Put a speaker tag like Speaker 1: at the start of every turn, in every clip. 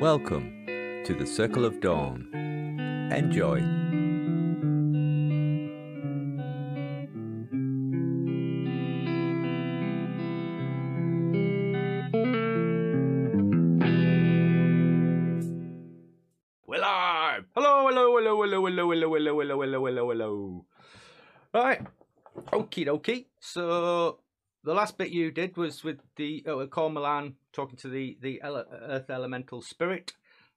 Speaker 1: Welcome to the Circle of Dawn. Enjoy. We're. Hello, hello, hello, hello, hello, hello, hello, hello, hello, hello, hello. Right. Okie dokie. Last bit you did was with the uh, Cor Milan talking to the the ele- Earth Elemental Spirit,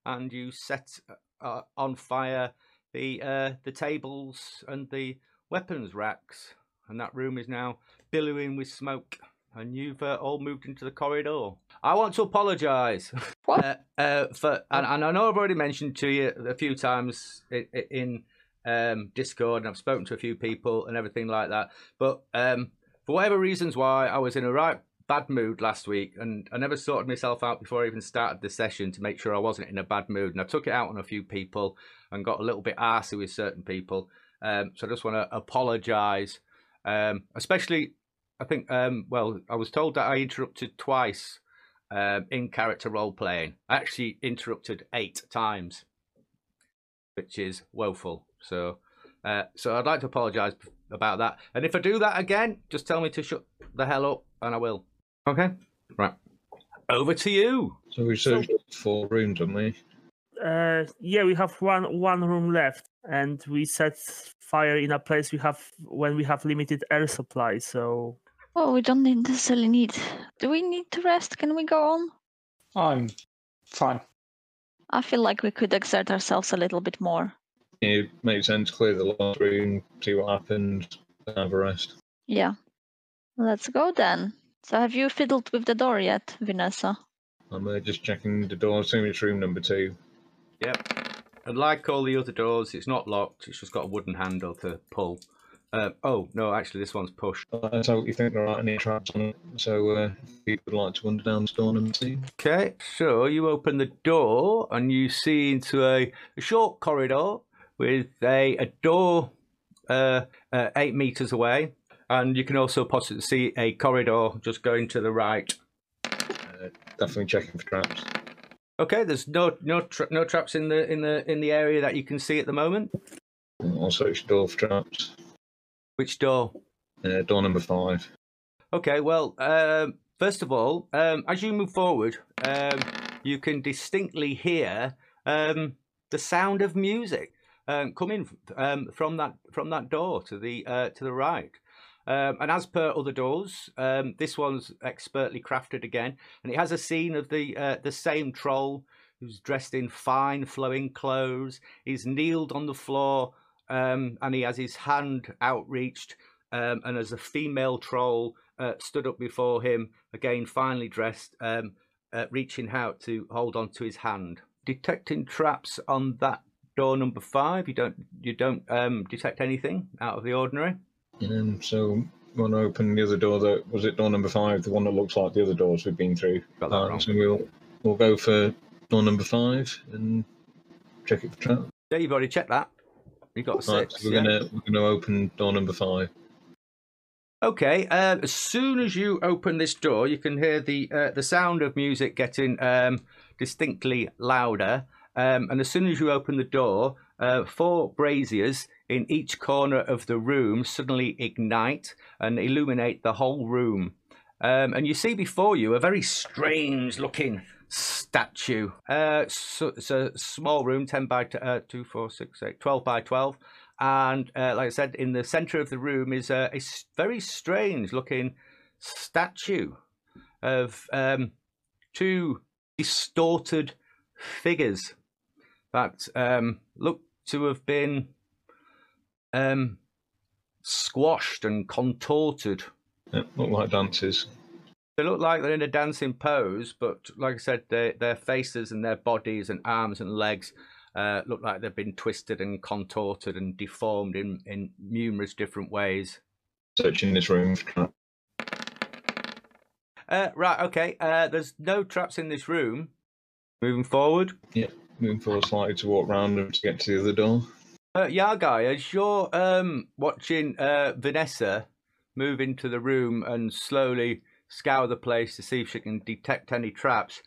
Speaker 1: and you set uh, on fire the uh, the tables and the weapons racks, and that room is now billowing with smoke. And you've uh, all moved into the corridor. I want to apologise
Speaker 2: What?
Speaker 1: uh, uh, for, and, and I know I've already mentioned to you a few times in, in um, Discord, and I've spoken to a few people and everything like that. But um, for whatever reasons why I was in a right bad mood last week and I never sorted myself out before I even started the session to make sure I wasn't in a bad mood and I took it out on a few people and got a little bit arsy with certain people. Um, so I just want to apologise. Um, especially I think um, well I was told that I interrupted twice um, in character role playing. I actually interrupted eight times which is woeful. So uh, so I'd like to apologise about that. And if I do that again, just tell me to shut the hell up, and I will. Okay. Right. Over to you.
Speaker 3: So we searched four rooms, haven't we?
Speaker 4: Uh, yeah, we have one one room left, and we set fire in a place we have when we have limited air supply. So
Speaker 2: Well, we don't necessarily need. Do we need to rest? Can we go on?
Speaker 5: I'm fine.
Speaker 2: I feel like we could exert ourselves a little bit more.
Speaker 3: It makes sense. Clear the last room, see what happened, then have a rest.
Speaker 2: Yeah. Let's go then. So, have you fiddled with the door yet, Vanessa?
Speaker 3: I'm uh, just checking the door. Assuming it's room number two.
Speaker 1: Yep. And like all the other doors, it's not locked. It's just got a wooden handle to pull. Uh, oh no, actually, this one's pushed.
Speaker 3: Uh, so you think there aren't any traps on it? So uh, if you would like to wander down the door number two.
Speaker 1: Okay, so you open the door and you see into a, a short corridor with a, a door uh, uh, eight meters away, and you can also possibly see a corridor just going to the right.
Speaker 3: Uh, definitely checking for traps.
Speaker 1: Okay, there's no no tra- no traps in the in the in the area that you can see at the moment.
Speaker 3: Also, it's door for traps.
Speaker 1: Which door?
Speaker 3: Uh, door number five.
Speaker 1: Okay, well, um, first of all, um, as you move forward, um, you can distinctly hear um, the sound of music um, coming um, from that from that door to the uh, to the right. Um, and as per other doors, um, this one's expertly crafted again, and it has a scene of the uh, the same troll who's dressed in fine flowing clothes. He's kneeled on the floor, um, and he has his hand outreached um, and as a female troll uh, stood up before him, again finely dressed, um, uh, reaching out to hold on to his hand. Detecting traps on that door number five. You don't you don't um, detect anything out of the ordinary.
Speaker 3: Um, so want to open the other door. That was it. Door number five, the one that looks like the other doors we've been through.
Speaker 1: Got that
Speaker 3: Uh,
Speaker 1: wrong.
Speaker 3: so we'll we'll go for door number five and check it for traps.
Speaker 1: Yeah, you've already checked that. You got a
Speaker 3: Right,
Speaker 1: six.
Speaker 3: so we're
Speaker 1: yeah.
Speaker 3: gonna we're gonna open door number five.
Speaker 1: Okay. Uh, as soon as you open this door, you can hear the uh, the sound of music getting um, distinctly louder. Um, and as soon as you open the door, uh, four braziers in each corner of the room suddenly ignite and illuminate the whole room. Um, and you see before you a very strange looking statue. Uh, so it's a small room, 10 by t- uh, 2, 4, 6, 8, 12 by 12. And uh, like I said, in the center of the room is a very strange looking statue of um, two distorted figures that um, look to have been um, squashed and contorted.
Speaker 3: Yeah, look like dancers.
Speaker 1: They look like they're in a dancing pose, but like I said, their their faces and their bodies and arms and legs uh, look like they've been twisted and contorted and deformed in, in numerous different ways.
Speaker 3: Searching this room for traps.
Speaker 1: Uh, right, okay. Uh, there's no traps in this room. Moving forward.
Speaker 3: Moving forward slightly to walk round and to get to the other door.
Speaker 1: Uh, yeah, guy, as you're um, watching uh, Vanessa move into the room and slowly scour the place to see if she can detect any traps,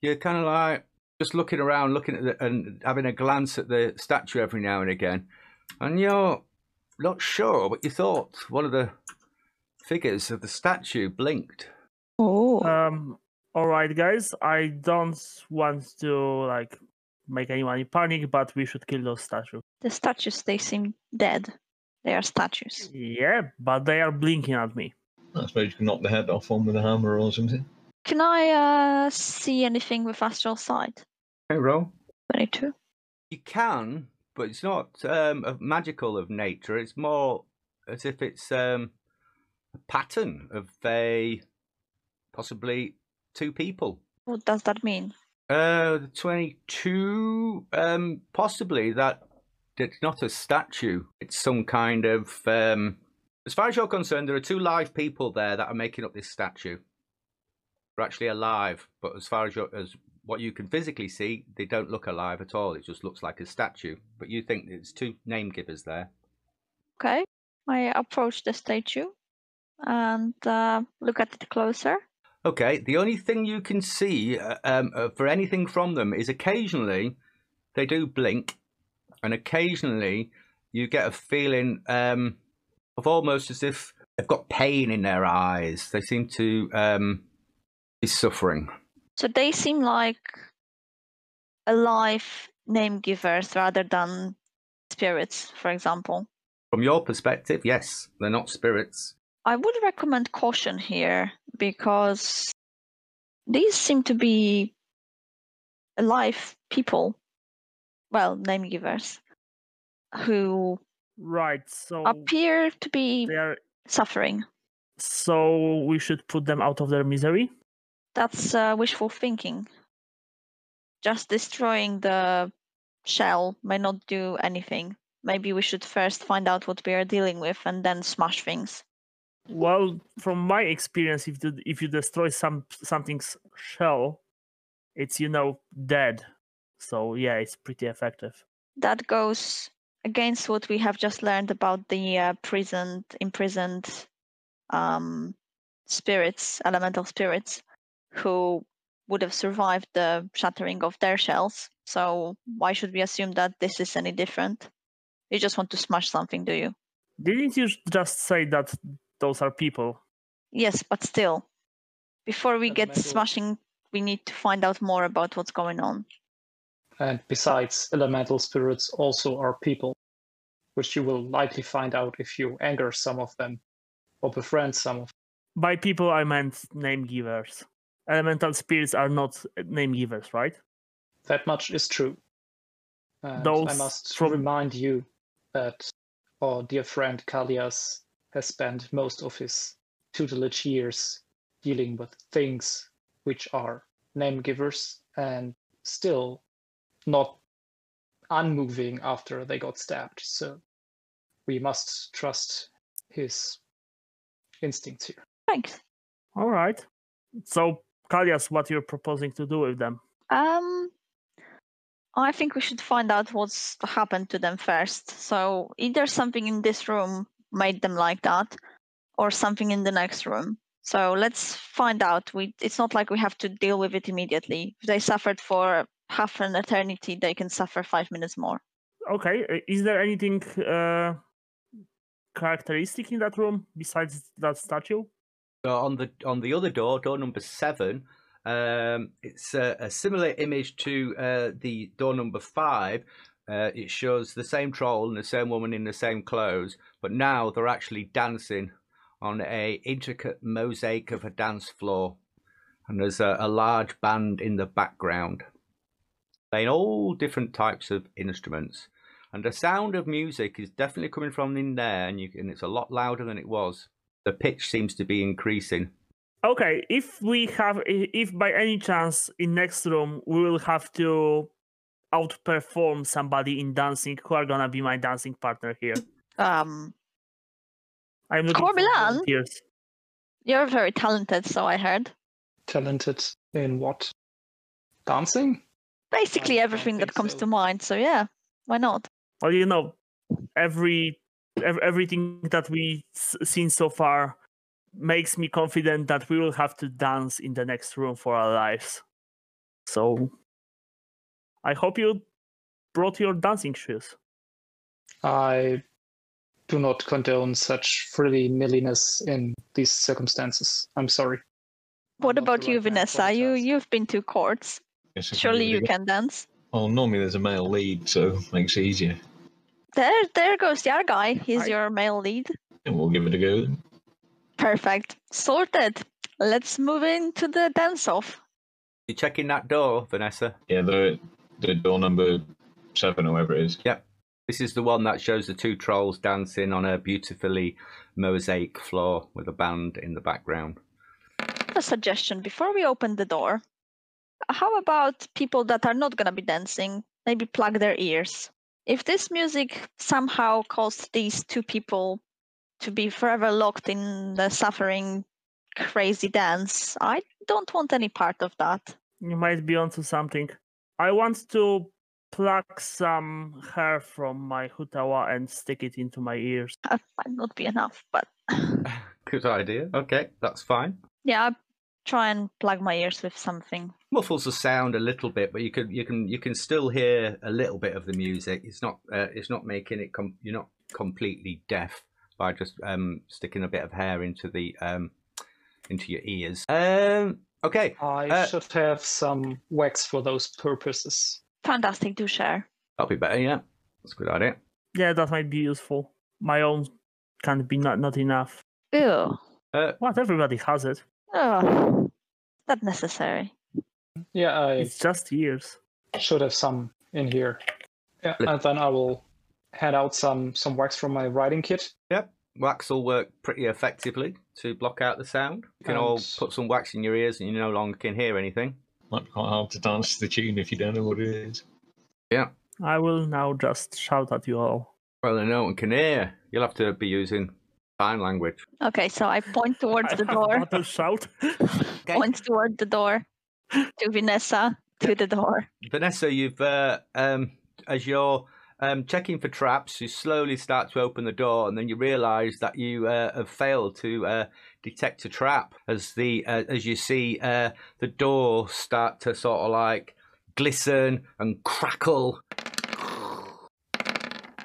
Speaker 1: you're kind of like just looking around, looking at the, and having a glance at the statue every now and again, and you're not sure, but you thought one of the figures of the statue blinked.
Speaker 2: Oh.
Speaker 4: Um. All right, guys. I don't want to like make anyone panic, but we should kill those statues.
Speaker 2: the statues, they seem dead. They are statues.
Speaker 4: Yeah, but they are blinking at me.
Speaker 3: I suppose you can knock the head off one with a hammer or something.
Speaker 2: Can I uh, see anything with astral sight?
Speaker 1: Okay, roll.
Speaker 2: 22.
Speaker 1: You can, but it's not um, a magical of nature. It's more as if it's um, a pattern of a possibly two people.
Speaker 2: What does that mean?
Speaker 1: Uh, the twenty-two, um, possibly that. It's not a statue. It's some kind of. Um, as far as you're concerned, there are two live people there that are making up this statue. They're actually alive, but as far as as what you can physically see, they don't look alive at all. It just looks like a statue. But you think it's two name givers there.
Speaker 2: Okay. I approach the statue and uh, look at it closer.
Speaker 1: Okay, the only thing you can see uh, um, uh, for anything from them is occasionally they do blink, and occasionally you get a feeling um, of almost as if they've got pain in their eyes. They seem to um, be suffering.
Speaker 2: So they seem like alive name givers rather than spirits, for example.
Speaker 1: From your perspective, yes, they're not spirits.
Speaker 2: I would recommend caution here because these seem to be alive people, well, name givers, who
Speaker 4: Right. So
Speaker 2: appear to be
Speaker 4: are.
Speaker 2: suffering.
Speaker 4: So we should put them out of their misery.
Speaker 2: That's uh, wishful thinking. Just destroying the shell may not do anything. Maybe we should first find out what we are dealing with and then smash things.
Speaker 4: Well, from my experience, if you, if you destroy some something's shell, it's you know dead. So yeah, it's pretty effective.
Speaker 2: That goes against what we have just learned about the uh, prisoned, imprisoned um, spirits, elemental spirits, who would have survived the shattering of their shells. So why should we assume that this is any different? You just want to smash something, do you?
Speaker 4: Didn't you just say that those are people?
Speaker 2: Yes, but still, before we get
Speaker 5: Elemental-
Speaker 2: smashing, we need to find out more about what's going on.
Speaker 5: And besides, elemental spirits also are people, which you will likely find out if you anger some of them or befriend some of them.
Speaker 4: By people, I meant name givers. Elemental spirits are not name givers, right?
Speaker 5: That much is true. And I must
Speaker 4: from-
Speaker 5: remind you that our dear friend Kalias has spent most of his tutelage years dealing with things which are name givers and still not unmoving after they got stabbed. So we must trust his instincts here.
Speaker 2: Thanks.
Speaker 4: All right. So, Kalias, what you're proposing to do with them?
Speaker 2: Um, I think we should find out what's happened to them first. So either something in this room made them like that, or something in the next room. So let's find out. We it's not like we have to deal with it immediately. If they suffered for half an eternity, they can suffer five minutes more.
Speaker 4: Okay. uh, Is there anything uh, characteristic in that room besides that statue?
Speaker 1: So on the on the other door, door number seven, um, it's a, a similar image to uh, the door number five. Uh, it shows the same troll and the same woman in the same clothes, but now they're actually dancing on a intricate mosaic of a dance floor, and there's a, a large band in the background, playing all different types of instruments. And the sound of music is definitely coming from in there, and you and it's a lot louder than it was. The pitch seems to be increasing.
Speaker 4: Okay, if we have, if by any chance in next room we will have to outperform somebody in dancing, who are gonna be my dancing partner here?
Speaker 2: Um,
Speaker 4: I'm looking for
Speaker 2: Corbelan? you're very talented, so I heard.
Speaker 5: Talented in what? Dancing?
Speaker 2: Basically
Speaker 5: don't
Speaker 2: everything that comes
Speaker 5: so.
Speaker 2: to mind. So yeah, why not?
Speaker 4: Well, you know, every ev- everything that we've seen so far makes me confident that we will have to dance in the next room for our lives. So I hope you brought your dancing shoes.
Speaker 5: I do not condone such frilly nilliness in these circumstances. I'm sorry.
Speaker 2: What
Speaker 5: I'm
Speaker 2: about you,
Speaker 5: right
Speaker 2: Vanessa? You you've been to courts.
Speaker 3: Guess I can
Speaker 2: Surely
Speaker 3: give it a
Speaker 2: you can dance.
Speaker 3: Well, normally there's a male lead, so makes it easier.
Speaker 2: There, there goes the other guy. He's
Speaker 4: I-
Speaker 2: your male lead.
Speaker 3: And we'll give it a go.
Speaker 2: Perfect. Sorted. Let's move into the dance off.
Speaker 1: You checking that door, Vanessa?
Speaker 3: Yeah, the the door number seven or whatever it is. Yep.
Speaker 1: This is the one that shows the two trolls dancing on a beautifully mosaic floor with a band in the background.
Speaker 2: A suggestion before we open the door. How about people that are not gonna be dancing? Maybe plug their ears. If this music somehow caused these two people to be forever locked in the suffering, crazy dance, I don't want any part of that.
Speaker 4: You might be onto something. I want to pluck some hair from my hutawa and stick it into my ears.
Speaker 2: That might not be enough, but
Speaker 1: Good idea. Okay, that's fine.
Speaker 2: yeah, I'll try and plug my ears with something.
Speaker 1: Muffles the sound a little bit, but you can you can you can still hear a little bit of the music. It's not uh, it's not making it. Com- you're not completely deaf by just um, sticking a bit of hair into the um, into your ears. Um, okay,
Speaker 5: I
Speaker 1: Uh,
Speaker 5: should have some wax for those purposes.
Speaker 2: Fantastic, to share.
Speaker 1: that'll be better. Yeah, that's a good idea.
Speaker 4: Yeah, that might be useful. My own can't be not, not enough.
Speaker 2: Ew.
Speaker 1: Uh,
Speaker 4: What? Everybody has it.
Speaker 2: Ugh. Not necessary.
Speaker 5: Yeah, I
Speaker 4: It's just ears.
Speaker 5: should have some in here. Yeah, and then I will hand out some some wax from my writing kit.
Speaker 1: Yep, wax will work pretty effectively to block out the sound. You can all put some wax in your ears, and you no longer can hear anything.
Speaker 3: Might be quite hard to dance to the tune if you don't know what it is. Yeah.
Speaker 4: I will now just shout at you all.
Speaker 1: Well, then no one can hear. You'll have to be using sign language.
Speaker 2: Okay, so I point towards
Speaker 4: I
Speaker 2: the
Speaker 4: have
Speaker 2: door.
Speaker 4: battle shout.
Speaker 1: Okay.
Speaker 2: Point toward the door. To Vanessa. To the door.
Speaker 1: Vanessa, you've uh, um, as you're um, checking for traps, you slowly start to open the door, and then you realise that you uh, have failed to uh, detect a trap. As the uh, as you see uh, the door start to sort of like glisten and crackle.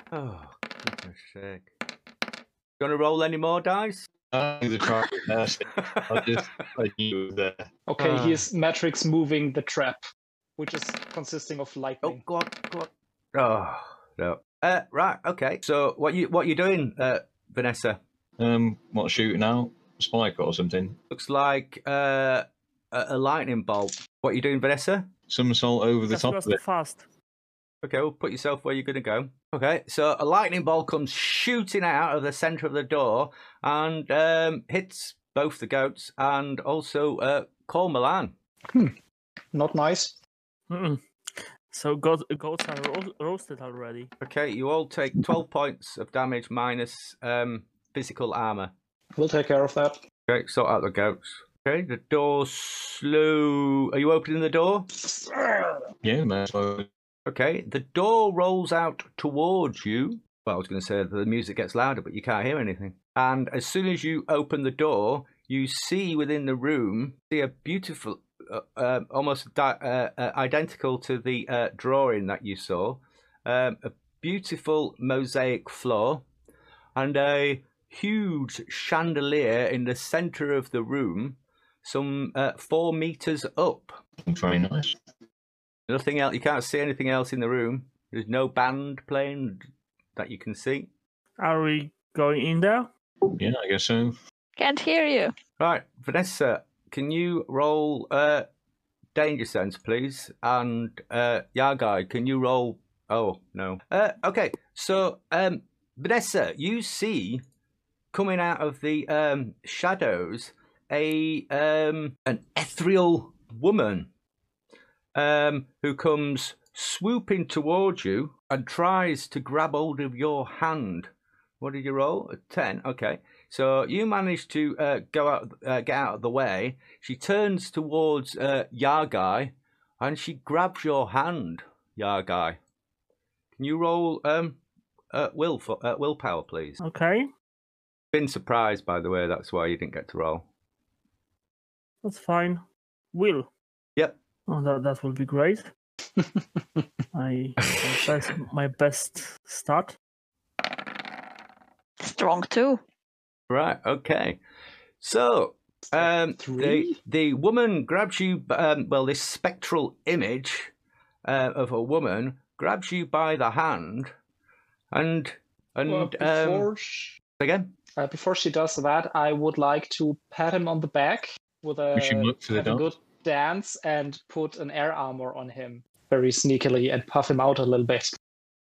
Speaker 1: Oh, goodness sake! You want to roll any more dice?
Speaker 3: I the trap is nasty. Just I knew it was there.
Speaker 5: Okay,
Speaker 1: Ah.
Speaker 5: here's Matrix moving the trap, which is consisting of
Speaker 1: Oh,
Speaker 5: lightning.
Speaker 1: go on, go on. Oh no. Uh, right. Okay. So what you what you doing, uh, Vanessa?
Speaker 3: Um, what shooting out? Spike or something?
Speaker 1: Looks like uh, a, a lightning bolt. What you doing, Vanessa?
Speaker 3: Somersault over the
Speaker 4: That's
Speaker 3: top
Speaker 4: just
Speaker 3: of it.
Speaker 4: fast.
Speaker 1: Okay, well, put yourself where you're going to go. Okay, so a lightning bolt comes shooting out of the center of the door and um, hits both the goats and also uh, Cole Milan.
Speaker 5: Not nice.
Speaker 4: Mm-mm. So goat, goats are ro- roasted already.
Speaker 1: Okay, you all take 12 points of damage minus um, physical armor.
Speaker 5: We'll take care of that.
Speaker 1: Okay, sort out the goats. Okay, the door slow. Are you opening the door?
Speaker 3: Yeah, man.
Speaker 1: Okay, the door rolls out towards you. Well, I was going to say the music gets louder, but you can't hear anything. And as soon as you open the door, you see within the room see a beautiful, uh, uh, almost di- uh, uh, identical to the uh, drawing that you saw, um, a beautiful mosaic floor, and a huge chandelier in the center of the room, some uh, four meters up.
Speaker 3: very nice.
Speaker 1: Nothing else. You can't see anything else in the room. There's no band playing that you can see.
Speaker 4: Are we going in there?
Speaker 3: Yeah, I guess so.
Speaker 2: Can't hear you.
Speaker 1: Right, Vanessa, can you roll uh, danger sense, please? And uh, Yagai, can you roll? Oh no. Uh, okay, so um, Vanessa, you see coming out of the um, shadows a um, an ethereal woman um, who comes swooping towards you and tries to grab hold of your hand. What did you roll? A 10. Okay. So you manage to uh, go out, uh, get out of the way. She turns towards uh, Yagai and she grabs your hand, Yagai. Can you roll um, uh, will for, uh, willpower, please?
Speaker 4: Okay,
Speaker 1: Been surprised, by the way. That's why you didn't get to roll.
Speaker 4: that's fine. Will.
Speaker 1: Yep.
Speaker 4: Oh, that, that will be great. My, my best, my best start.
Speaker 2: Strong too.
Speaker 1: Right. Okay. So um, the the woman grabs you. Um, well, this spectral image uh, of a woman grabs you by the hand, and and
Speaker 5: Well,
Speaker 1: um,
Speaker 5: before, sh-
Speaker 1: again.
Speaker 5: uh, before she does that, I would like to pat him on the back with a,
Speaker 3: look the
Speaker 5: a good dance and put an air armor on him very sneakily and puff him out a little bit.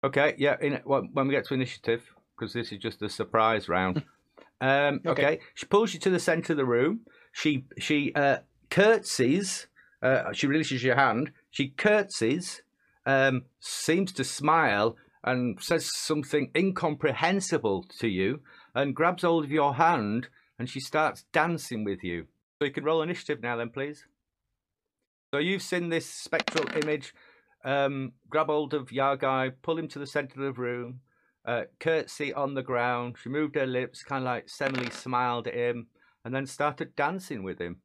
Speaker 1: Okay. Yeah. In when when we get to initiative, because this is just a surprise round. Um, okay.
Speaker 5: Okay.
Speaker 1: She pulls you to the center of the room. She she uh, curtsies. Uh, she releases your hand. She curtsies. Um, seems to smile and says something incomprehensible to you, and grabs hold of your hand. And she starts dancing with you. So you can roll initiative now, then, please. So you've seen this spectral image. Um, grab hold of Yargai, pull him to the center of the room uh, curtsy on the ground. She moved her lips, kind of like semi smiled at him, and then started dancing with him.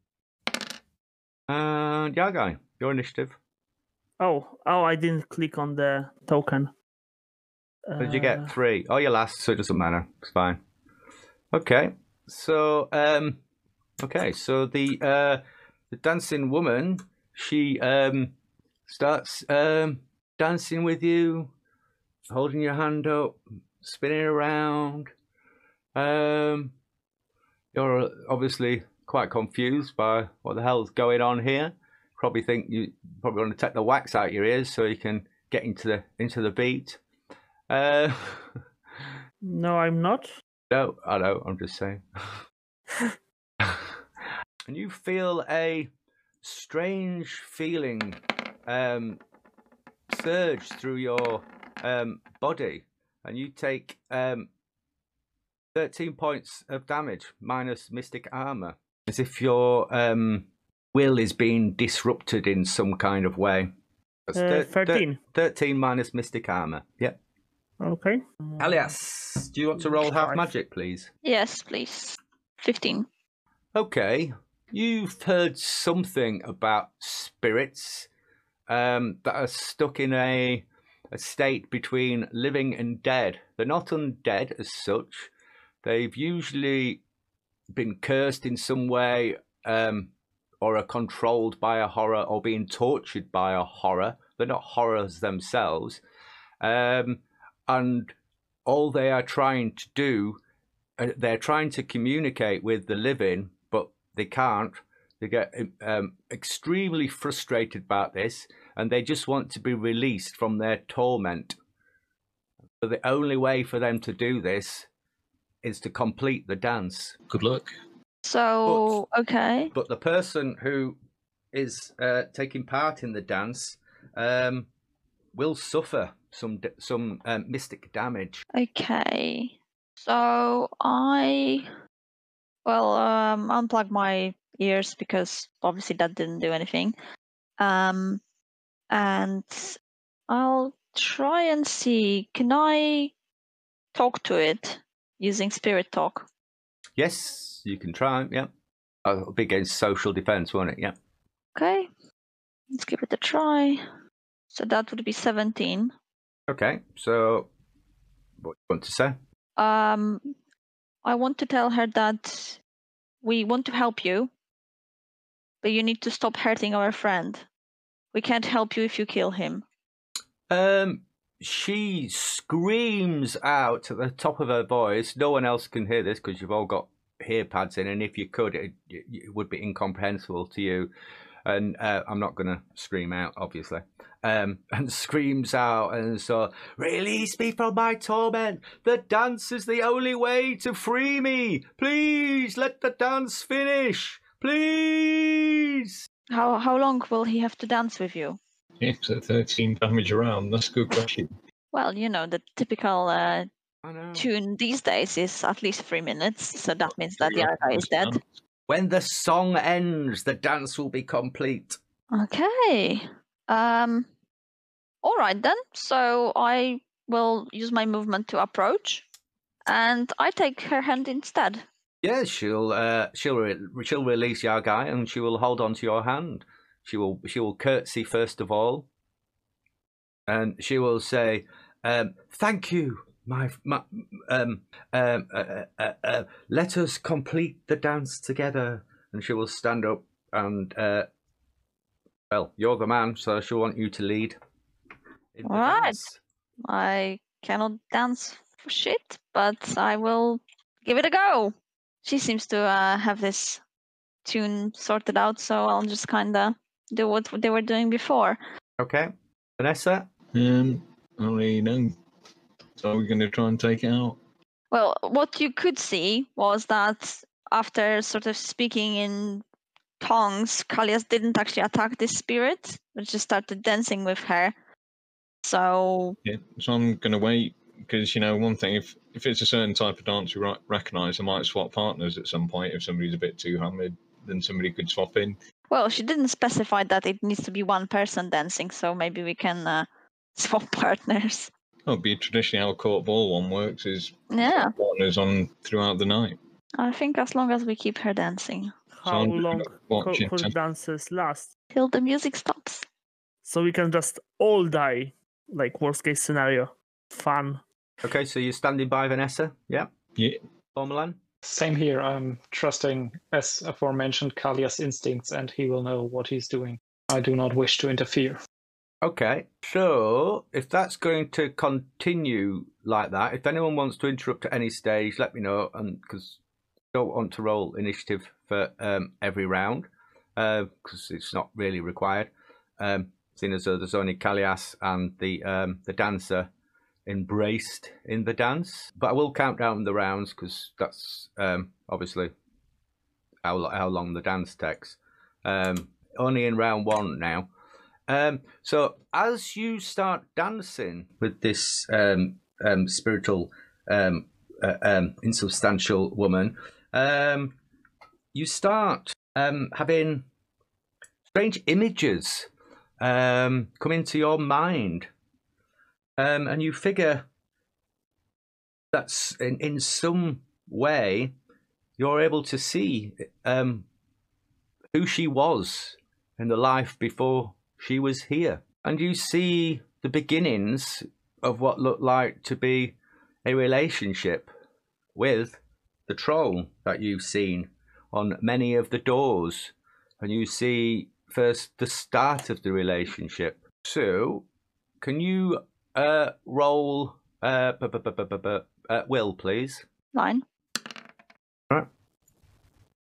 Speaker 1: And Yagai, your initiative.
Speaker 4: Oh, oh, I didn't click on the token.
Speaker 1: What did you
Speaker 4: Uh,
Speaker 1: get? Three. Oh, you're last, so it doesn't matter. It's fine. Okay. So, um, okay. So the uh, the dancing woman, she um starts um dancing with you, holding your hand up, spinning around. Um, you're obviously quite confused by what the hell's going on here. Probably think you probably want to take the wax out your ears so you can get into the into the beat. Uh,
Speaker 4: No, I'm not.
Speaker 1: no, I know. I'm just saying. and you feel a strange feeling um, surge through your um, body, and you take um, 13 points of damage minus mystic armor, as if your um, will is being disrupted in some kind of way. That's
Speaker 4: Uh,
Speaker 1: thir- thir-
Speaker 4: 13.
Speaker 1: 13 minus mystic armor. Yep.
Speaker 4: Okay.
Speaker 1: Alias, do you want to roll half magic, please?
Speaker 2: Yes, please. 15.
Speaker 1: Okay, you've heard something about spirits um, that are stuck in a a state between living and dead. They're not undead as such. They've usually been cursed in some way, um, or are controlled by a horror, or being tortured by a horror. They're not horrors themselves, um, and all they are trying to do uh, they're trying to communicate with the living, but they can't. They get um, extremely frustrated about this, and they just want to be released from their torment. So the only way for them to do this is to complete the dance.
Speaker 3: Good luck.
Speaker 2: So, okay.
Speaker 1: But the person who is uh, taking part in the dance um, will suffer some some um, mystic damage.
Speaker 2: Okay. So I well um unplug my ears because obviously that didn't do anything. Um and I'll try and see can I talk to it using spirit talk?
Speaker 1: Yes, you can try. Yeah, oh, it'll be against social defense, won't it? Yeah.
Speaker 2: Okay. Let's give it a try. So that would be 17.
Speaker 1: Okay, so what do you want to say?
Speaker 2: Um, I want to tell her that we want to help you, but you need to stop hurting our friend. We can't help you if you kill him.
Speaker 1: Um, she screams out at the top of her voice. No one else can hear this because you've all got ear pads in, and if you could, it, it would be incomprehensible to you. And uh, I'm not going to scream out, obviously. Um, and screams out and so, release me from my torment. The dance is the only way to free me. Please let the dance finish. Please.
Speaker 2: How how long will he have to dance with you?
Speaker 3: It's a 13 damage around. That's a good question.
Speaker 2: Well, you know the typical uh, tune these days is at least three minutes, so that means that the other guy is dead.
Speaker 1: When the song ends, the dance will be complete.
Speaker 2: Okay. Um. All right then. So I will use my movement to approach, and I take her hand instead.
Speaker 1: Yeah, she'll uh, she'll re- she'll release your guy and she will hold on to your hand. She will she will curtsy first of all, and she will say, um, "Thank you, my, my um, um, uh, uh, uh, let us complete the dance together." And she will stand up and, uh, well, you're the man, so she'll want you to lead.
Speaker 2: Alright.
Speaker 1: dance.
Speaker 2: I cannot dance for shit, but I will give it a go. She seems to uh, have this tune sorted out, so I'll just kind of do what they were doing before.
Speaker 1: Okay, Vanessa.
Speaker 3: Um, I don't really know. So we're going to try and take it out.
Speaker 2: Well, what you could see was that after sort of speaking in tongues, Kalias didn't actually attack this spirit, but just started dancing with her. So,
Speaker 3: Yeah. So I'm going to wait because you know one thing if if it's a certain type of dance we re- recognise, I might swap partners at some point if somebody's a bit too hammered. Then somebody could swap in.
Speaker 2: well, she didn't specify that it needs to be one person dancing, so maybe we can uh, swap partners.
Speaker 3: That'll be traditionally how a court ball one works is
Speaker 2: Yeah,
Speaker 3: partners on throughout the night.
Speaker 2: I think as long as we keep her dancing
Speaker 4: How
Speaker 3: I'm
Speaker 4: long
Speaker 3: court
Speaker 4: could
Speaker 3: some-
Speaker 4: dances last?
Speaker 2: till the music stops.
Speaker 4: So we can just all die, like worst case scenario. Fun.
Speaker 1: Okay, so you're standing by Vanessa. Yeah.
Speaker 3: Yeah.
Speaker 1: Formulan.
Speaker 5: Same here. I'm trusting, as aforementioned, Kalia's instincts, and he will know what he's doing. I do not wish to interfere.
Speaker 1: Okay, so if that's going to continue like that, if anyone wants to interrupt at any stage, let me know, and because I don't want to roll initiative for um, every round, because it's not really required. Um, seeing as though there's only Kalias and the um, the dancer embraced in the dance, but I will count down the rounds because that's um, obviously how how long the dance takes. Um, only in round one now. Um, so as you start dancing with this um, um, spiritual, um, uh, um, insubstantial woman, um, you start um, having strange images um, come into your mind, um, and you figure that's in, in some way you're able to see um, who she was in the life before she was here. And you see the beginnings of what looked like to be a relationship with the troll that you've seen on many of the doors. And you see first the start of the relationship. So, can you uh, roll uh, bu- bu- bu- uh, Will, please?
Speaker 2: Line.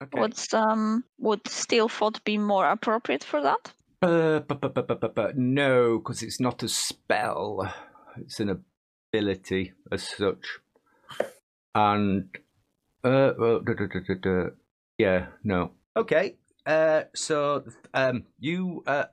Speaker 1: Okay.
Speaker 2: What's um would steel thought be more appropriate for that?
Speaker 1: Uh, no, because it's not a spell. It's an ability as such. And uh, well, duh, duh, duh. yeah, no. Okay. Uh, so um, you uh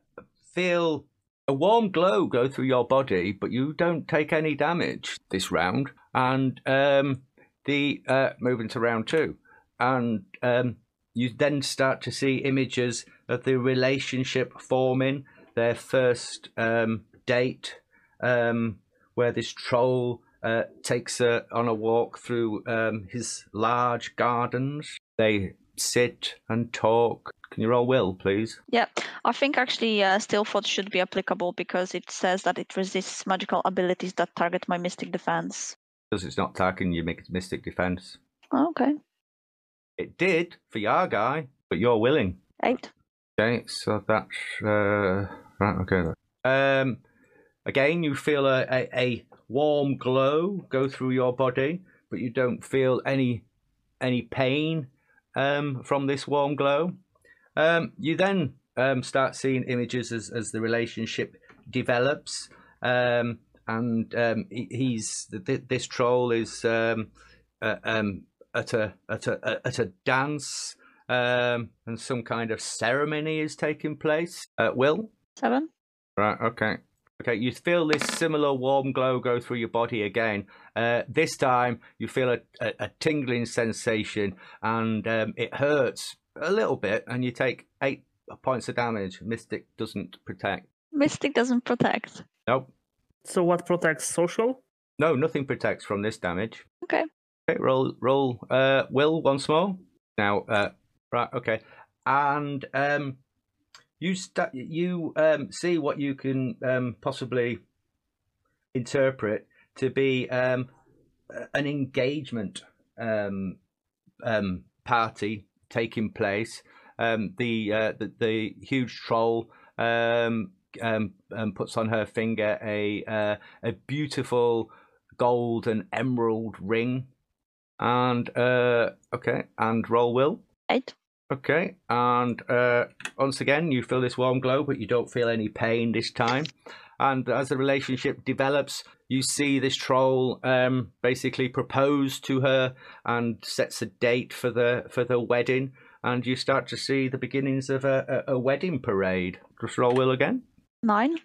Speaker 1: feel a warm glow go through your body, but you don't take any damage this round. And um, the uh, moving to round two, and um, you then start to see images of the relationship forming, their first um, date, um, where this troll uh, takes her on a walk through um, his large gardens. They sit and talk. Can you roll will, please?
Speaker 2: Yeah, I think actually uh, thought should be applicable because it says that it resists magical abilities that target my mystic defense.
Speaker 1: Because it's not targeting you, make mystic defense.
Speaker 2: Oh, okay,
Speaker 1: It did for your guy, but you're willing.
Speaker 2: eight.
Speaker 1: Okay, so that's uh, right. Okay. Um, again, you feel a, a, a warm glow go through your body, but you don't feel any any pain um, from this warm glow. Um, you then um, start seeing images as, as the relationship develops, um, and um, he- he's th- this troll is um, uh, um, at a at a at a dance um, and some kind of ceremony is taking place. Uh, Will?
Speaker 2: Seven.
Speaker 1: Right, okay. Okay, you feel this similar warm glow go through your body again. Uh, this time, you feel a, a, a tingling sensation and um, it hurts a little bit, and you take eight points of damage. Mystic doesn't protect.
Speaker 2: Mystic doesn't protect.
Speaker 1: Nope.
Speaker 4: So what protects social?
Speaker 1: No, nothing protects from this damage.
Speaker 2: Okay.
Speaker 1: Okay, roll, roll, uh, Will once more. Now, uh, right, okay, and um, you you um see what you can um possibly interpret to be um, an engagement um, um, party taking place. Um, the, uh, the the huge troll puts on her finger a uh, a beautiful gold and emerald ring, and uh, okay, and roll will.
Speaker 2: Right?
Speaker 1: Okay, and uh, once again, you feel this warm glow, but you don't feel any pain this time. And as the relationship develops, you see this troll um, basically propose to her and sets a date for the for the wedding, and you start to see the beginnings of a, a, a wedding parade. Just roll will again.
Speaker 2: Nine.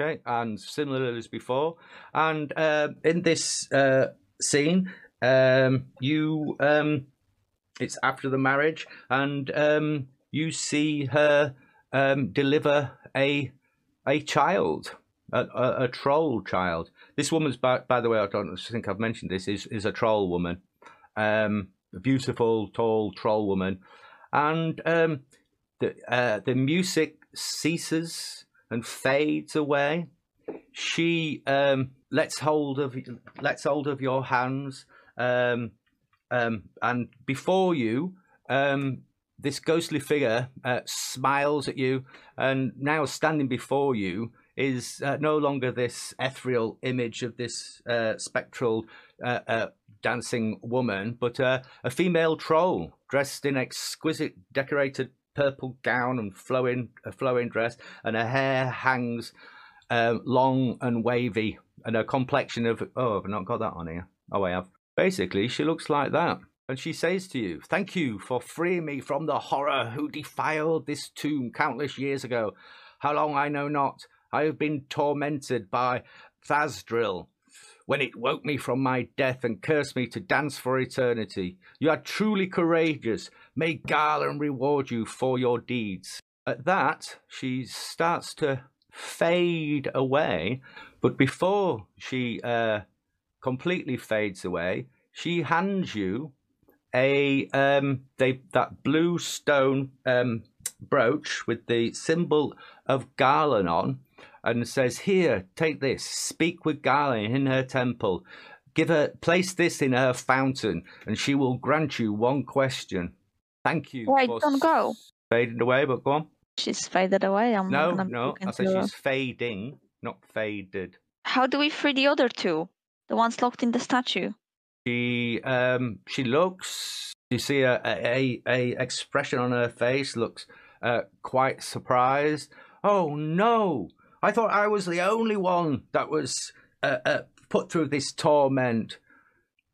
Speaker 1: Okay, and similar as before. And uh, in this uh, scene, um, you um, it's after the marriage, and um, you see her um, deliver a a child, a, a, a troll child. This woman's, by, by the way, I don't think I've mentioned this, is is a troll woman, um, a beautiful, tall troll woman, and um, the uh, the music ceases and fades away. She um, lets hold of lets hold of your hands, um, um, and before you, um, this ghostly figure uh, smiles at you, and now standing before you is uh, no longer this ethereal image of this uh, spectral uh, uh, dancing woman, but uh, a female troll dressed in exquisite decorated purple gown and flowing a flowing dress, and her hair hangs um, long and wavy, and her complexion of oh, I've not got that on here. Oh, I have. Basically, she looks like that. And she says to you, Thank you for freeing me from the horror who defiled this tomb countless years ago. How long I know not. I have been tormented by Thasdril when it woke me from my death and cursed me to dance for eternity. You are truly courageous. May Garlen reward you for your deeds. At that, she starts to fade away, but before she uh, completely fades away, she hands you a um, they that blue stone um, brooch with the symbol of Garlen on, and says, "Here, take this. Speak with Garlen in her temple. Give her place this in her fountain, and she will grant you one question. Thank you."
Speaker 2: Wait, don't go.
Speaker 1: Fading away, but go on.
Speaker 2: She's faded away. I'm
Speaker 1: No, no, I said
Speaker 2: into her.
Speaker 1: she's fading, not faded.
Speaker 2: How do we free the other two? The ones locked in the statue.
Speaker 1: She um she looks. You see a a, a expression on her face looks uh, quite surprised. Oh no! I thought I was the only one that was uh, uh, put through this torment.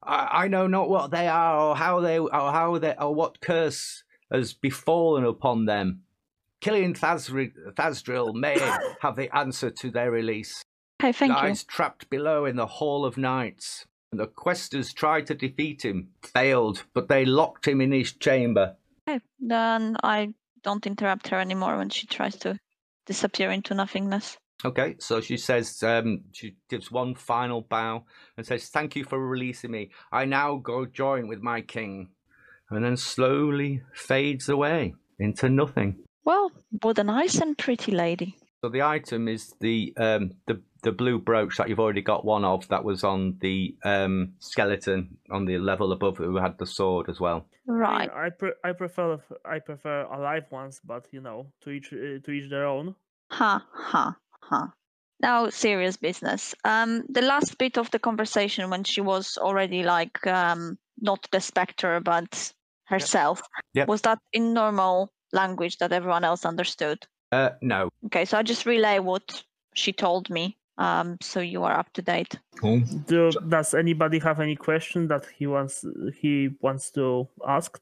Speaker 1: I, I know not what they are, or how they, or how they, or what curse has befallen upon them. Killian Thasri- Thasdril may have the answer to their release.
Speaker 2: Hey, thank you.
Speaker 1: Trapped below in the Hall of Knights. And the questers tried to defeat him, failed, but they locked him in his chamber.
Speaker 2: Okay, then I don't interrupt her anymore when she tries to disappear into nothingness.
Speaker 1: Okay, so she says, um, she gives one final bow and says, Thank you for releasing me. I now go join with my king. And then slowly fades away into nothing.
Speaker 2: Well, what a nice and pretty lady.
Speaker 1: So the item is the um, the the blue brooch that you've already got one of that was on the um, skeleton on the level above who had the sword as well.
Speaker 4: I mean,
Speaker 2: Right.
Speaker 4: I pre- I prefer I prefer alive ones, but you know, to each uh, to each their own.
Speaker 2: Ha ha ha. Now serious business. Um the last bit of the conversation when she was already like um not the spectre but herself.
Speaker 1: Yep.
Speaker 2: Was that in normal language that everyone else understood?
Speaker 1: Uh, no,
Speaker 2: Okay, so I just relay what she told me. Um so you are up to date.
Speaker 3: Cool.
Speaker 4: Do, does anybody have any question that he wants he wants to ask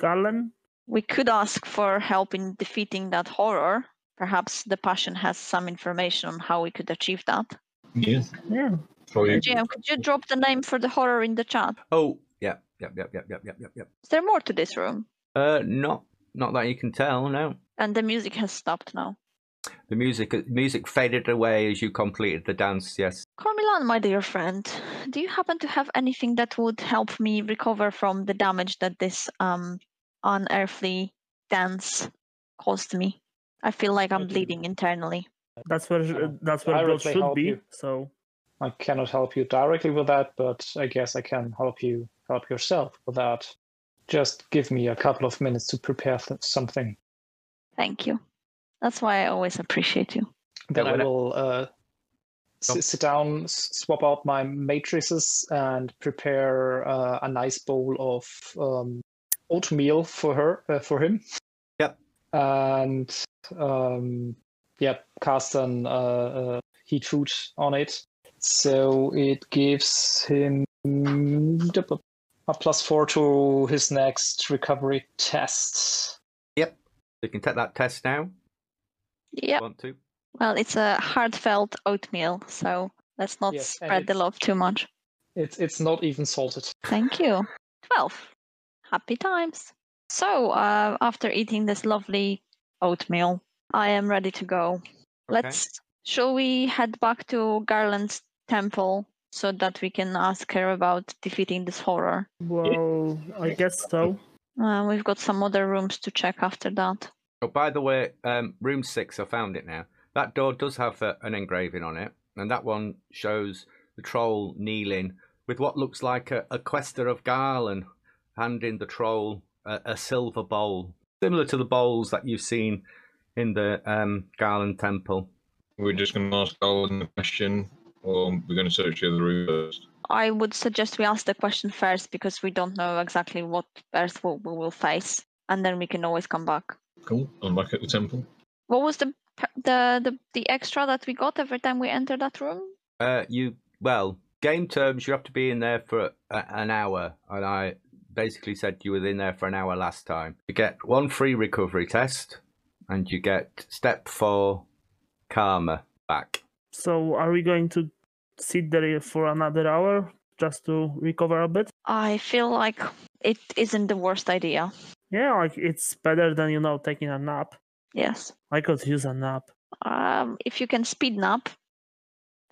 Speaker 4: Garlen?
Speaker 2: We could ask for help in defeating that horror. Perhaps the passion has some information on how we could achieve that.
Speaker 3: Yes.
Speaker 4: Yeah.
Speaker 3: So you,
Speaker 2: GM, could you drop the name for the horror in the chat?
Speaker 1: Oh, yeah, yep, yep, yep, yep, yep, yep, yep.
Speaker 2: Is there more to this room?
Speaker 1: Uh, not, not that you can tell. No,
Speaker 2: And the music has stopped now.
Speaker 1: The music, music faded away as you completed the dance. Yes.
Speaker 2: Cormilan, my dear friend, do you happen to have anything that would help me recover from the damage that this um unearthly dance caused me? I feel like I'm bleeding internally.
Speaker 4: That's where that's where
Speaker 5: I
Speaker 4: blood should be.
Speaker 5: you.
Speaker 4: So
Speaker 5: I cannot help you directly with that, but I guess I can help you help yourself with that. Just give me a couple of minutes to prepare th- something.
Speaker 2: Thank you. That's why I always appreciate you.
Speaker 5: Then I will uh, s- sit down, s- swap out my matrices, and prepare uh, a nice bowl of um, oatmeal for her, uh, for him.
Speaker 1: Yep.
Speaker 5: And um, yep, cast an uh, uh, heat food on it, so it gives him a plus four to his next recovery test. Yep.
Speaker 1: You can take that test now.
Speaker 2: Yep.
Speaker 1: Want to?
Speaker 2: Well, it's a heartfelt oatmeal, so let's not
Speaker 5: Yes,
Speaker 2: spread the love too much.
Speaker 5: It's it's not even salted.
Speaker 2: Thank you. 12. Happy times. So, uh, after eating this lovely oatmeal, I am ready to go. Let's. Shall we head back to Garlen's temple so that we can ask her about defeating this horror?
Speaker 4: Well, I guess so.
Speaker 2: Uh, we've got some other rooms to check after that.
Speaker 1: Oh, by the way, um, room six, I found it now. That door does have a, an engraving on it, and that one shows the troll kneeling with what looks like a, a quester of Garlen handing the troll a, a silver bowl, similar to the bowls that you've seen in the um, Garlen temple.
Speaker 3: We're just going to ask Garlen the question, or we're going to search the other room first.
Speaker 2: I would suggest we ask the question first because we don't know exactly what Earth we will face, and then we can always come back.
Speaker 3: Cool. I'm back at the temple.
Speaker 2: What was the the the, the extra that we got every time we entered that room?
Speaker 1: Uh, you well, game terms, you have to be in there for a, an hour, and I basically said you were in there for an hour last time. You get one free recovery test, and you get step four karma back.
Speaker 4: So, are we going to sit there for another hour just to recover a bit?
Speaker 2: I feel like it isn't the worst idea.
Speaker 4: Yeah, like it's better than you know taking a nap.
Speaker 2: Yes.
Speaker 4: I could use a nap.
Speaker 2: Um, if you can speed nap,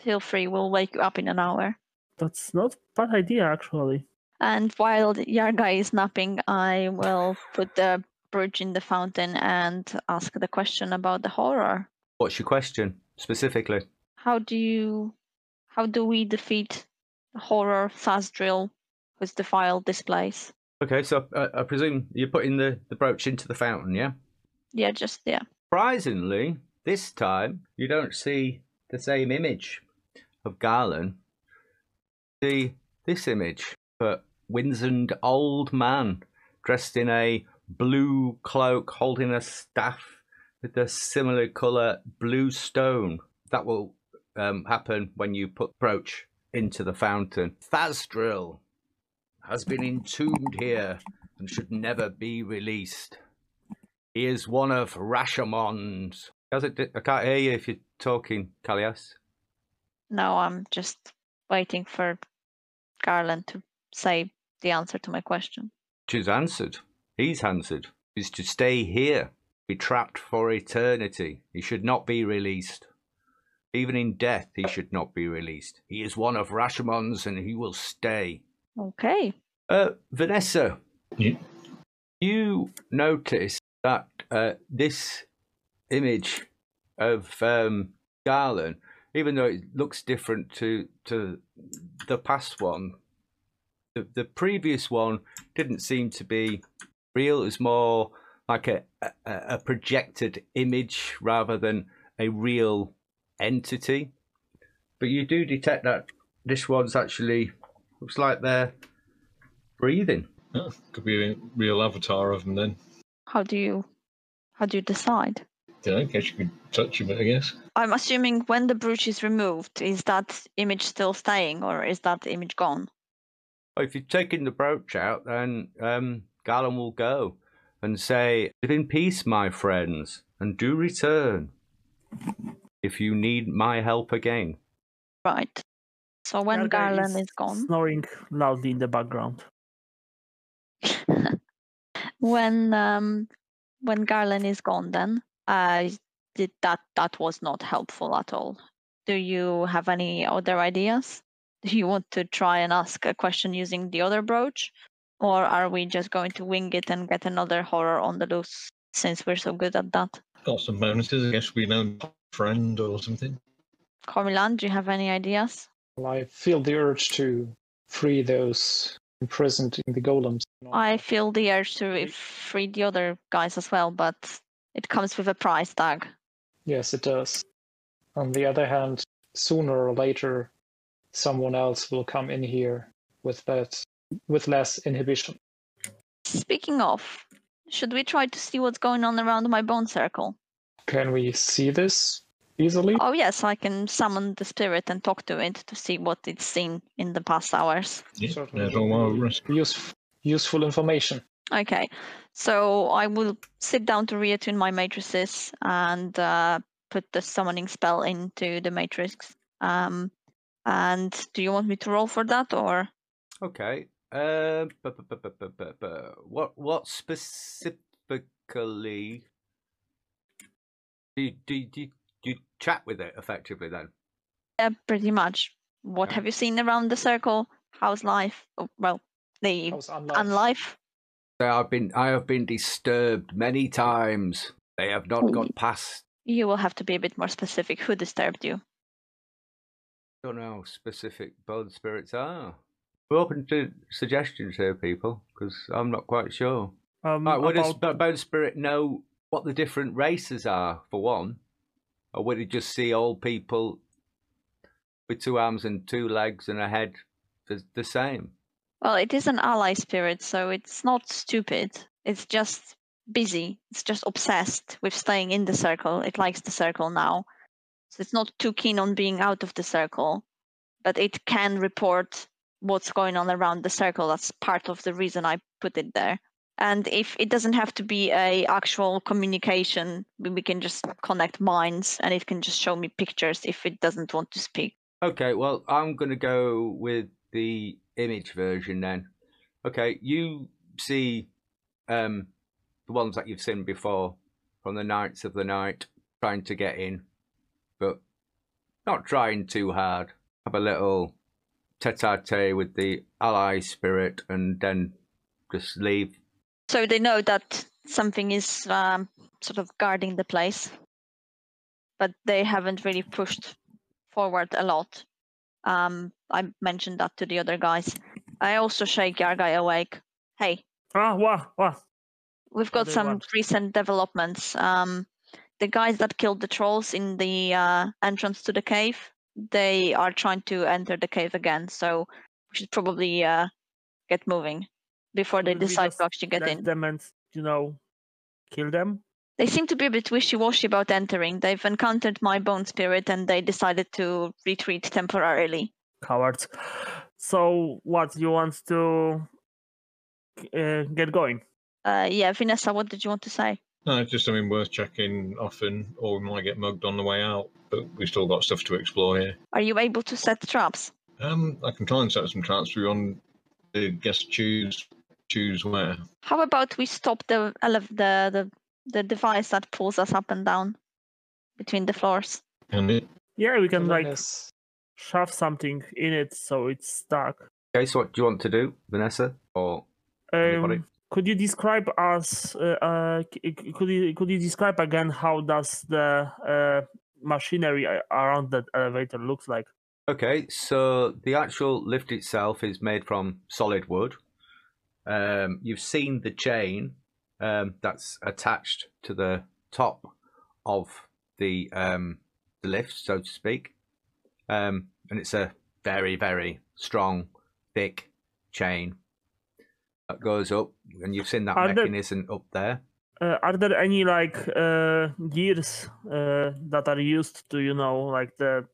Speaker 2: feel free. We'll wake you up in an hour.
Speaker 4: That's not a bad idea actually.
Speaker 2: And while the Yarga is napping, I will put the brooch in the fountain and ask the question about the horror.
Speaker 1: What's your question specifically?
Speaker 2: How do you, how do we defeat the horror Thasdrill who's defiled this place?
Speaker 1: Okay, so uh, I presume you're putting the, the brooch into the fountain, yeah?
Speaker 2: Yeah, just yeah.
Speaker 1: Surprisingly, this time you don't see the same image of Garlen. See this image, but wizened old man dressed in a blue cloak holding a staff with a similar colour blue stone. That will um, happen when you put brooch into the fountain. Thasdrill has been entombed here and should never be released. He is one of it? I can't hear you if you're talking, Kalias.
Speaker 2: No, I'm just waiting for Garlen to say the answer to my question.
Speaker 1: She's answered. He's answered. He's to stay here, be trapped for eternity. He should not be released. Even in death, he should not be released. He is one of Rashamon's and he will stay.
Speaker 2: Okay.
Speaker 1: Uh, Vanessa,
Speaker 3: Yeah.
Speaker 1: you notice that uh, this image of um, Garlen, even though it looks different to to the past one, the, the previous one didn't seem to be real. It was more like a, a, a projected image rather than a real entity. But you do detect that this one's actually looks like they're breathing.
Speaker 3: Oh, could be a real avatar of them then.
Speaker 2: How do you how do you decide?
Speaker 3: Don't know, guess you could touch him, I guess.
Speaker 2: I'm assuming when the brooch is removed, is that image still staying or is that image gone?
Speaker 1: Well, if you've taken the brooch out, then um, Garlen will go and say, Live in peace, my friends, and do return if you need my help again.
Speaker 2: Right. So when
Speaker 4: Yarga
Speaker 2: Garlen
Speaker 4: is
Speaker 2: is gone,
Speaker 4: Snoring loudly in the background.
Speaker 2: when um when Garlen is gone, then uh did that that was not helpful at all. Do you have any other ideas? Do you want to try and ask a question using the other brooch, or are we just going to wing it and get another horror on the loose since we're so good at that?
Speaker 3: Got some bonuses, I guess we know friend or something.
Speaker 2: Cormilan, do you have any ideas?
Speaker 5: Well, I feel the urge to free those imprisoned in the golems.
Speaker 2: I feel the urge to free the other guys as well, but it comes with a price tag.
Speaker 5: Yes, it does. On the other hand, sooner or later, someone else will come in here with that, with less inhibition.
Speaker 2: Speaking of, should we try to see what's going on around my bone circle?
Speaker 5: Can we see this easily?
Speaker 2: Oh yes, I can summon the spirit and talk to it to see what it's seen in the past hours.
Speaker 3: Yeah,
Speaker 5: Certainly.
Speaker 3: there's all my risk.
Speaker 5: Use, useful information.
Speaker 2: Okay, so I will sit down to reattune my matrices and uh, put the summoning spell into the matrix. Um, and do you want me to roll for that or?
Speaker 1: Okay. Bu- bu- bu- what what specifically do do, do, you, chat with it effectively then?
Speaker 2: Yeah, pretty much. What
Speaker 1: Okay.
Speaker 2: have you seen around the circle? How's life? Oh, well, the
Speaker 5: How's unlife?
Speaker 2: unlife.
Speaker 1: So I've been I have been disturbed many times. They have not got past.
Speaker 2: You will have to be a bit more specific. Who disturbed you?
Speaker 1: I Don't know how specific bone spirits are. We're open to suggestions here, people, because I'm not quite sure.
Speaker 4: Um,
Speaker 1: Right, would a
Speaker 4: about-
Speaker 1: sp- bone spirit know what the different races are, for one? Or would it just see all people with two arms and two legs and a head the, the same?
Speaker 2: Well, it is an ally spirit, so it's not stupid. It's just busy. It's just obsessed with staying in the circle. It likes the circle now. So it's not too keen on being out of the circle, but it can report what's going on around the circle. That's part of the reason I put it there. And if it doesn't have to be a actual communication, we can just connect minds and it can just show me pictures if it doesn't want to speak.
Speaker 1: Okay, well, I'm going to go with the image version then. Okay, you see um, the ones that you've seen before from the Knights of the Night trying to get in, but not trying too hard. Have a little tete a tete with the ally spirit and then just leave.
Speaker 2: So they know that something is um, sort of guarding the place, but they haven't really pushed forward a lot. Um, I mentioned that to the other guys. I also shake Yargai awake. Hey,
Speaker 4: Ah, what? What?
Speaker 2: we've got some
Speaker 4: want?
Speaker 2: recent developments. Um, the guys that killed the trolls in the uh, entrance to the cave, they are trying to enter the cave again. So we should probably uh, get moving before they
Speaker 4: Will we
Speaker 2: decide to actually get
Speaker 4: Let
Speaker 2: in.
Speaker 4: them and you know, kill them.
Speaker 2: They seem to be a bit wishy-washy about entering. They've encountered my bone spirit and they decided to retreat temporarily.
Speaker 4: Cowards. So what? You want to uh, get going?
Speaker 2: Uh, yeah, Vanessa, what did you want to say?
Speaker 3: No, it's just something worth checking often, or we might get mugged on the way out. But we've still got stuff to explore here.
Speaker 2: Are you able to set traps?
Speaker 3: Um, I can try and set some traps for you on the guest choose choose where.
Speaker 2: How about we stop the ele- the the, the device that pulls us up and down between the floors?
Speaker 3: And it
Speaker 4: Yeah, we can like
Speaker 5: Unless-
Speaker 4: shove something in it so it's stuck.
Speaker 1: Okay, so what do you want to do, Vanessa? Or
Speaker 4: Um, could you describe us? Uh, uh, c- c- could you could you describe again how does the uh, machinery around that elevator looks like?
Speaker 1: Okay, so the actual lift itself is made from solid wood. Um, you've seen the chain um, that's attached to the top of the um, the lift, so to speak, um, and it's a very very strong, thick chain that goes up, and you've seen that
Speaker 4: Are there-
Speaker 1: mechanism up there.
Speaker 4: Uh, are there any like uh, gears uh, that are used to you know like the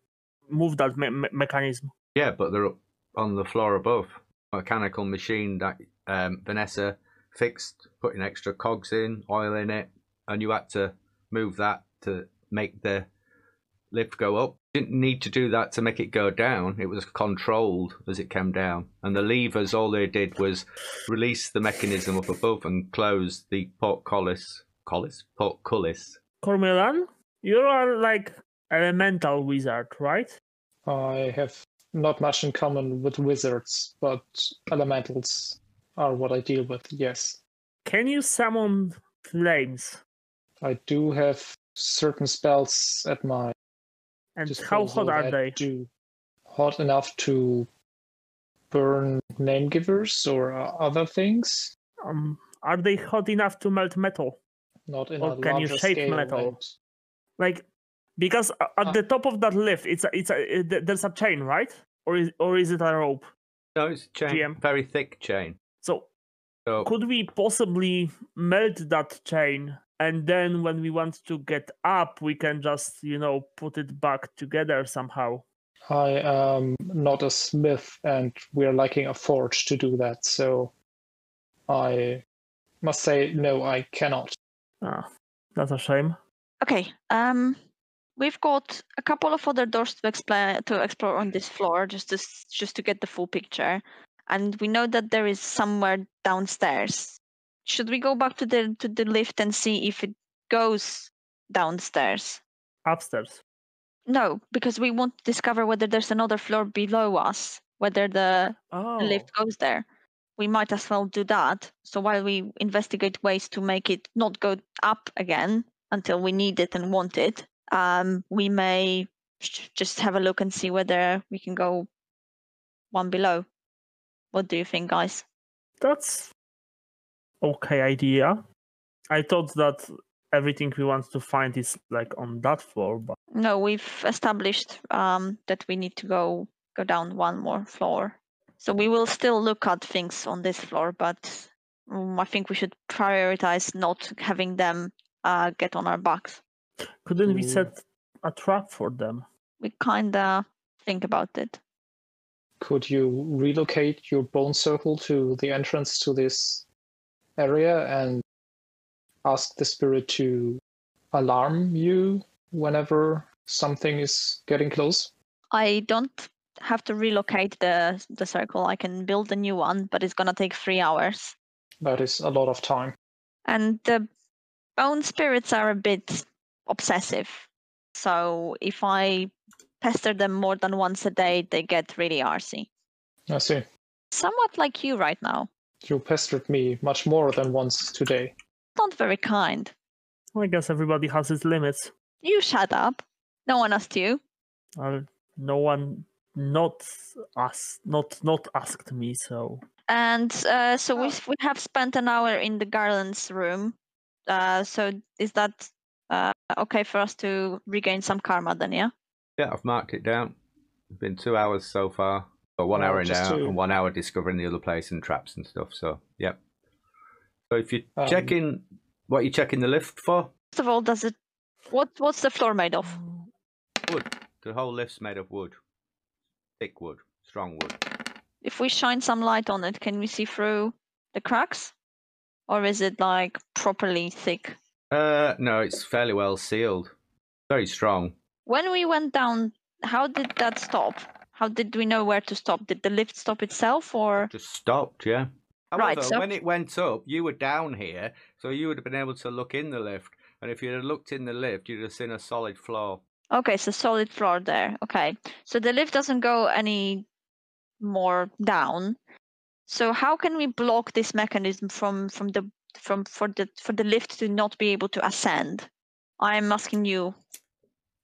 Speaker 4: move that me- me- mechanism?
Speaker 1: Yeah, but they're up on the floor above. Mechanical machine that um, Vanessa fixed, putting extra cogs in, oil in it, and you had to move that to make the lift go up. You Didn't need to do that to make it go down. It was controlled as it came down, and the levers all they did was release the mechanism up above and close the portcullis. Collis? Portcullis.
Speaker 4: Cormelan, you are like elemental wizard, right?
Speaker 5: I have not much in common with wizards, but elementals are what I deal with, yes.
Speaker 4: Can you summon flames?
Speaker 5: I do have certain spells at my
Speaker 4: And how hot are they?
Speaker 5: do hot enough to burn name givers or uh, other things.
Speaker 4: Um, are they hot enough to melt metal?
Speaker 5: Not in
Speaker 4: Or
Speaker 5: a
Speaker 4: can you shape
Speaker 5: scale.
Speaker 4: metal?
Speaker 5: and-
Speaker 4: Like, because at
Speaker 5: Ah.
Speaker 4: the top of that lift, it's a, it's a, uh, th- there's a chain, right? Or is or is it a rope?
Speaker 1: No, it's a chain,
Speaker 4: GM.
Speaker 1: very thick chain.
Speaker 4: So
Speaker 1: So
Speaker 4: could we possibly melt that chain and then when we want to get up we can just you know put it back together somehow
Speaker 5: I am not a smith, and we're lacking a forge to do that. So I must say, no, I cannot.
Speaker 4: ah, that's a shame
Speaker 2: Okay. Um, we've got a couple of other doors to explain to explore on this floor, just to just to get the full picture. And we know that there is somewhere downstairs. Should we go back to the to the lift and see if it goes downstairs?
Speaker 4: upstairs
Speaker 2: No, because we want to discover whether there's another floor below us, whether the
Speaker 4: oh
Speaker 2: the lift goes there. We might as well do that. So while we investigate ways to make it not go up again until we need it and want it, um, we may sh- just have a look and see whether we can go one below. What do you think, guys?
Speaker 4: that's okay idea i thought that everything we want to find is like on that floor but
Speaker 2: No, we've established um, that we need to go go down one more floor. So we will still look at things on this floor, but um, I think we should prioritize not having them uh, get on our backs.
Speaker 4: couldn't we set a trap for them
Speaker 2: we kinda think about it.
Speaker 5: Could you relocate your bone circle to the entrance to this area and ask the spirit to alarm you whenever something is getting close?
Speaker 2: I don't have to relocate the the circle. I can build a new one, but it's gonna take three hours.
Speaker 5: That is a lot of time.
Speaker 2: And the bone spirits are a bit obsessive. So if I pester them more than once a day, they get really arsy.
Speaker 5: I see.
Speaker 2: Somewhat like you right now.
Speaker 5: You pestered me much more than once today.
Speaker 2: Not very kind.
Speaker 4: i guess everybody has its limits
Speaker 2: You shut up. No one asked you.
Speaker 4: uh, no one not us not not asked me so
Speaker 2: And uh, so we
Speaker 5: Oh.
Speaker 2: we have spent an hour in the Garlen's room. Uh, so is that uh, okay for us to regain some karma then? Yeah.
Speaker 1: Yeah, I've marked it down. It's been two hours so far. Or one
Speaker 5: Well,
Speaker 1: hour now
Speaker 5: to-
Speaker 1: and one hour discovering the other place and traps and stuff. So yep. So if you're
Speaker 5: Um,
Speaker 1: checking what are you checking the lift for?
Speaker 2: First of all, does it? What what's the floor made of?
Speaker 1: Wood. The whole lift's made of wood. Thick wood. Strong wood.
Speaker 2: If we shine some light on it, can we see through the cracks, or is it like properly thick?
Speaker 1: Uh no, it's fairly well sealed. Very strong.
Speaker 2: When we went down, how did that stop? How did we know where to stop? Did the lift stop itself, or
Speaker 1: Just stopped, yeah.
Speaker 2: Right, so-
Speaker 1: when it went up, you were down here, so you would have been able to look in the lift. And if you had looked in the lift, you'd have seen a solid floor.
Speaker 2: Okay, so solid floor there. Okay. So the lift doesn't go any more down. So how can we block this mechanism from from the from for the for the lift to not be able to ascend? I'm asking you,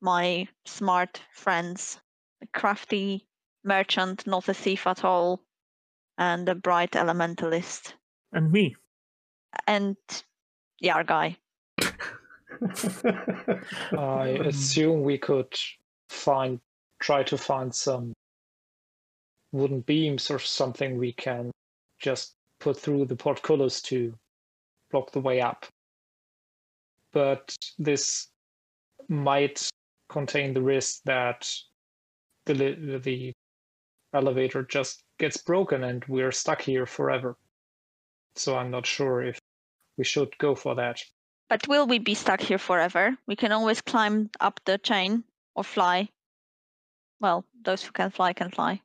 Speaker 2: my smart friends, a crafty merchant, not a thief at all, and a bright elementalist,
Speaker 4: and me
Speaker 2: and Yar guy.
Speaker 5: I um, assume we could find, try to find some wooden beams or something we can just put through the portcullis to block the way up. But this might contain the risk that the the elevator just gets broken and we're stuck here forever. So I'm not sure if we should go for that.
Speaker 2: But will we be stuck here forever? We can always climb up the chain or fly. Well, those who can fly can fly.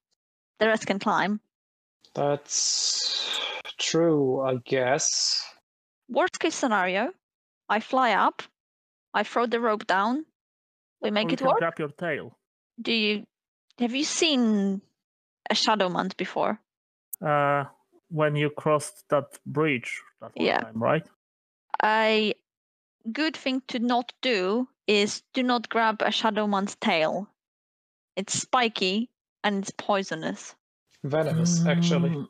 Speaker 2: The rest can climb.
Speaker 5: That's true, I guess.
Speaker 2: Worst case scenario, I fly up, I throw the rope down, we make
Speaker 4: you
Speaker 2: it work.
Speaker 4: grab your tail
Speaker 2: Do you have you seen a shadowmant before?
Speaker 4: uh when you crossed that bridge that one
Speaker 2: Yeah.
Speaker 4: time right
Speaker 2: A good thing to not do is do not grab a shadowmant's tail. It's spiky and it's poisonous.
Speaker 5: Venomous, actually.
Speaker 4: Mm,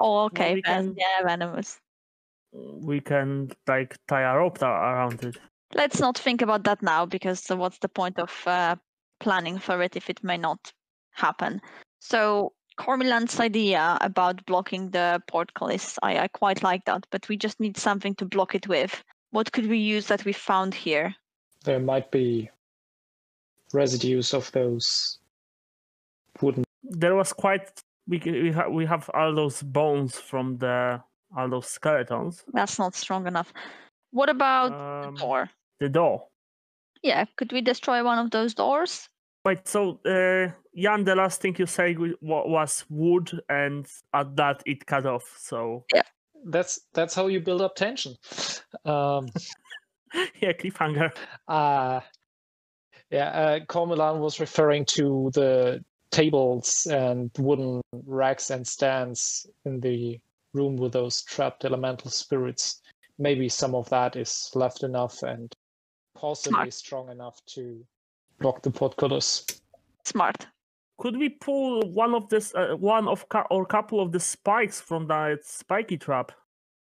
Speaker 2: Oh, okay,
Speaker 4: we
Speaker 2: then,
Speaker 4: can-
Speaker 2: yeah, venomous.
Speaker 4: We can like tie a rope around it.
Speaker 2: Let's not think about that now because uh, what's the point of uh, planning for it if it may not happen? So Cormyland's idea about blocking the portcullis, I, I quite like that, but we just need something to block it with. What could we use that we found here?
Speaker 5: There might be residues of those wooden.
Speaker 4: There was quite we we, ha- we have all those bones from the all those skeletons.
Speaker 2: That's not strong enough. What about
Speaker 4: Um,
Speaker 2: the door?
Speaker 4: The door.
Speaker 2: Yeah, could we destroy one of those doors?
Speaker 4: Wait, so uh, Jan, the last thing you said was wood, and at that it cut off. So yeah,
Speaker 5: That's that's how you build up tension. Um,
Speaker 4: yeah, cliffhanger.
Speaker 5: uh, yeah, uh, Cormoran was referring to the tables and wooden racks and stands in the room with those trapped elemental spirits. Maybe some of that is left enough and possibly strong enough to block the portcullis.
Speaker 2: Smart.
Speaker 4: Could we pull one of this, uh, one of ca- or couple of the spikes from that spiky trap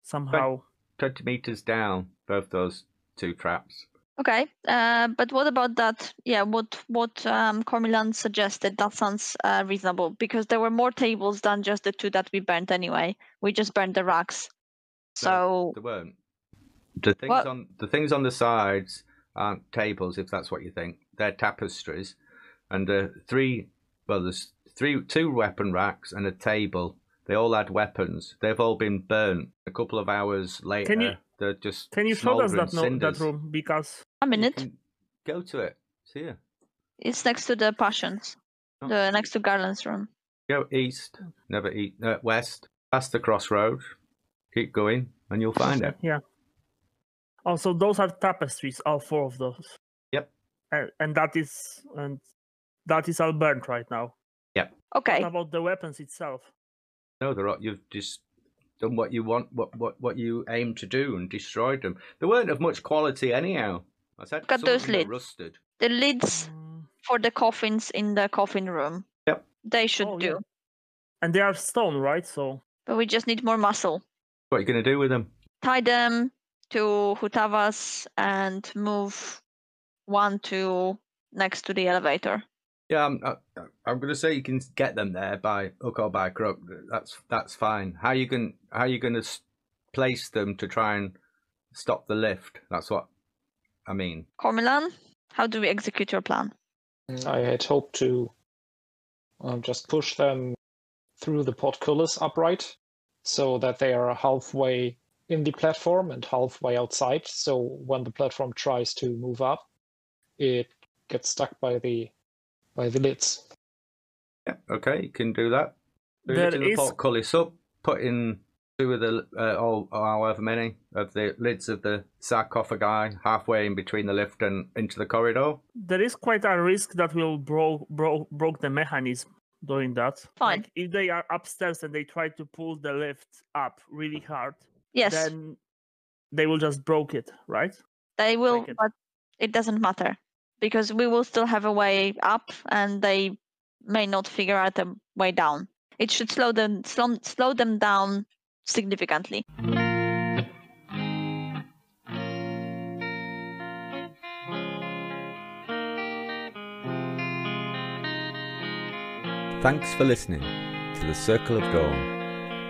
Speaker 4: somehow?
Speaker 1: 20 meters down, both those two traps.
Speaker 2: Okay, uh, but what about that? Yeah, what what um, Cormyland suggested that sounds uh, reasonable because there were more tables than just the two that we burnt anyway. We just burnt the racks, so
Speaker 1: There weren't. The things
Speaker 2: What?
Speaker 1: on the things on the sides aren't tables, if that's what you think. They're tapestries, and the three well, there's three two weapon racks and a table. They all had weapons. They've all been burnt. A couple of hours later,
Speaker 4: you-
Speaker 1: they're just
Speaker 4: Can you show us that no- that room? Because
Speaker 2: a minute.
Speaker 1: Go to it. See here.
Speaker 2: It's next to the passions,
Speaker 1: Oh.
Speaker 2: the next to Garlen's room.
Speaker 1: Go east, never eat uh, west, past the crossroads. Keep going, and you'll find it.
Speaker 4: yeah. Also, those are tapestries. All four of those.
Speaker 1: Yep.
Speaker 4: And, and that is and that is all burnt right now. Yep.
Speaker 2: Okay,
Speaker 4: What about the weapons itself?
Speaker 1: No, they're all, you've just done what you want, what what what you aim to do, and destroyed them. They weren't of much quality anyhow. I said
Speaker 2: Look at those lids.
Speaker 1: rusted.
Speaker 2: the lids
Speaker 4: Mm,
Speaker 2: for the coffins in the coffin room.
Speaker 1: Yep.
Speaker 2: They should
Speaker 4: Oh,
Speaker 2: do,
Speaker 4: yeah. And they are stone, right? So
Speaker 2: but we just need more muscle.
Speaker 1: What are you going to do with them?
Speaker 2: Tie them to Hutavas and move one to next to the elevator.
Speaker 1: Yeah, um, uh, uh, I'm. I, I'm going to say you can get them there by hook or by crook. That's that's fine. How you can how you going to place them to try and stop the lift? That's what I mean.
Speaker 2: Cormilan, how do we execute your plan?
Speaker 5: Mm, I had hoped to um, just push them through the portcullis upright so that they are halfway in the platform and halfway outside. So when the platform tries to move up, it gets stuck by the by the lids.
Speaker 1: Yeah, okay, you can do that. Move
Speaker 4: There
Speaker 1: it to the
Speaker 4: is-
Speaker 1: portcullis up. Put in two of the uh, or, or however many of the lids of the sarcophagi halfway in between the lift and into the corridor.
Speaker 4: there is quite a risk that we'll broke broke broke the mechanism doing that.
Speaker 2: Fine.
Speaker 4: Like, if they are upstairs and they try to pull the lift up really hard,
Speaker 2: Yes,
Speaker 4: then they will just broke it, right?
Speaker 2: they will,
Speaker 4: it.
Speaker 2: but it doesn't matter because we will still have a way up, and they may not figure out a way down. It should slow them slow, slow them down significantly.
Speaker 6: Thanks for listening to the Circle of Dawn.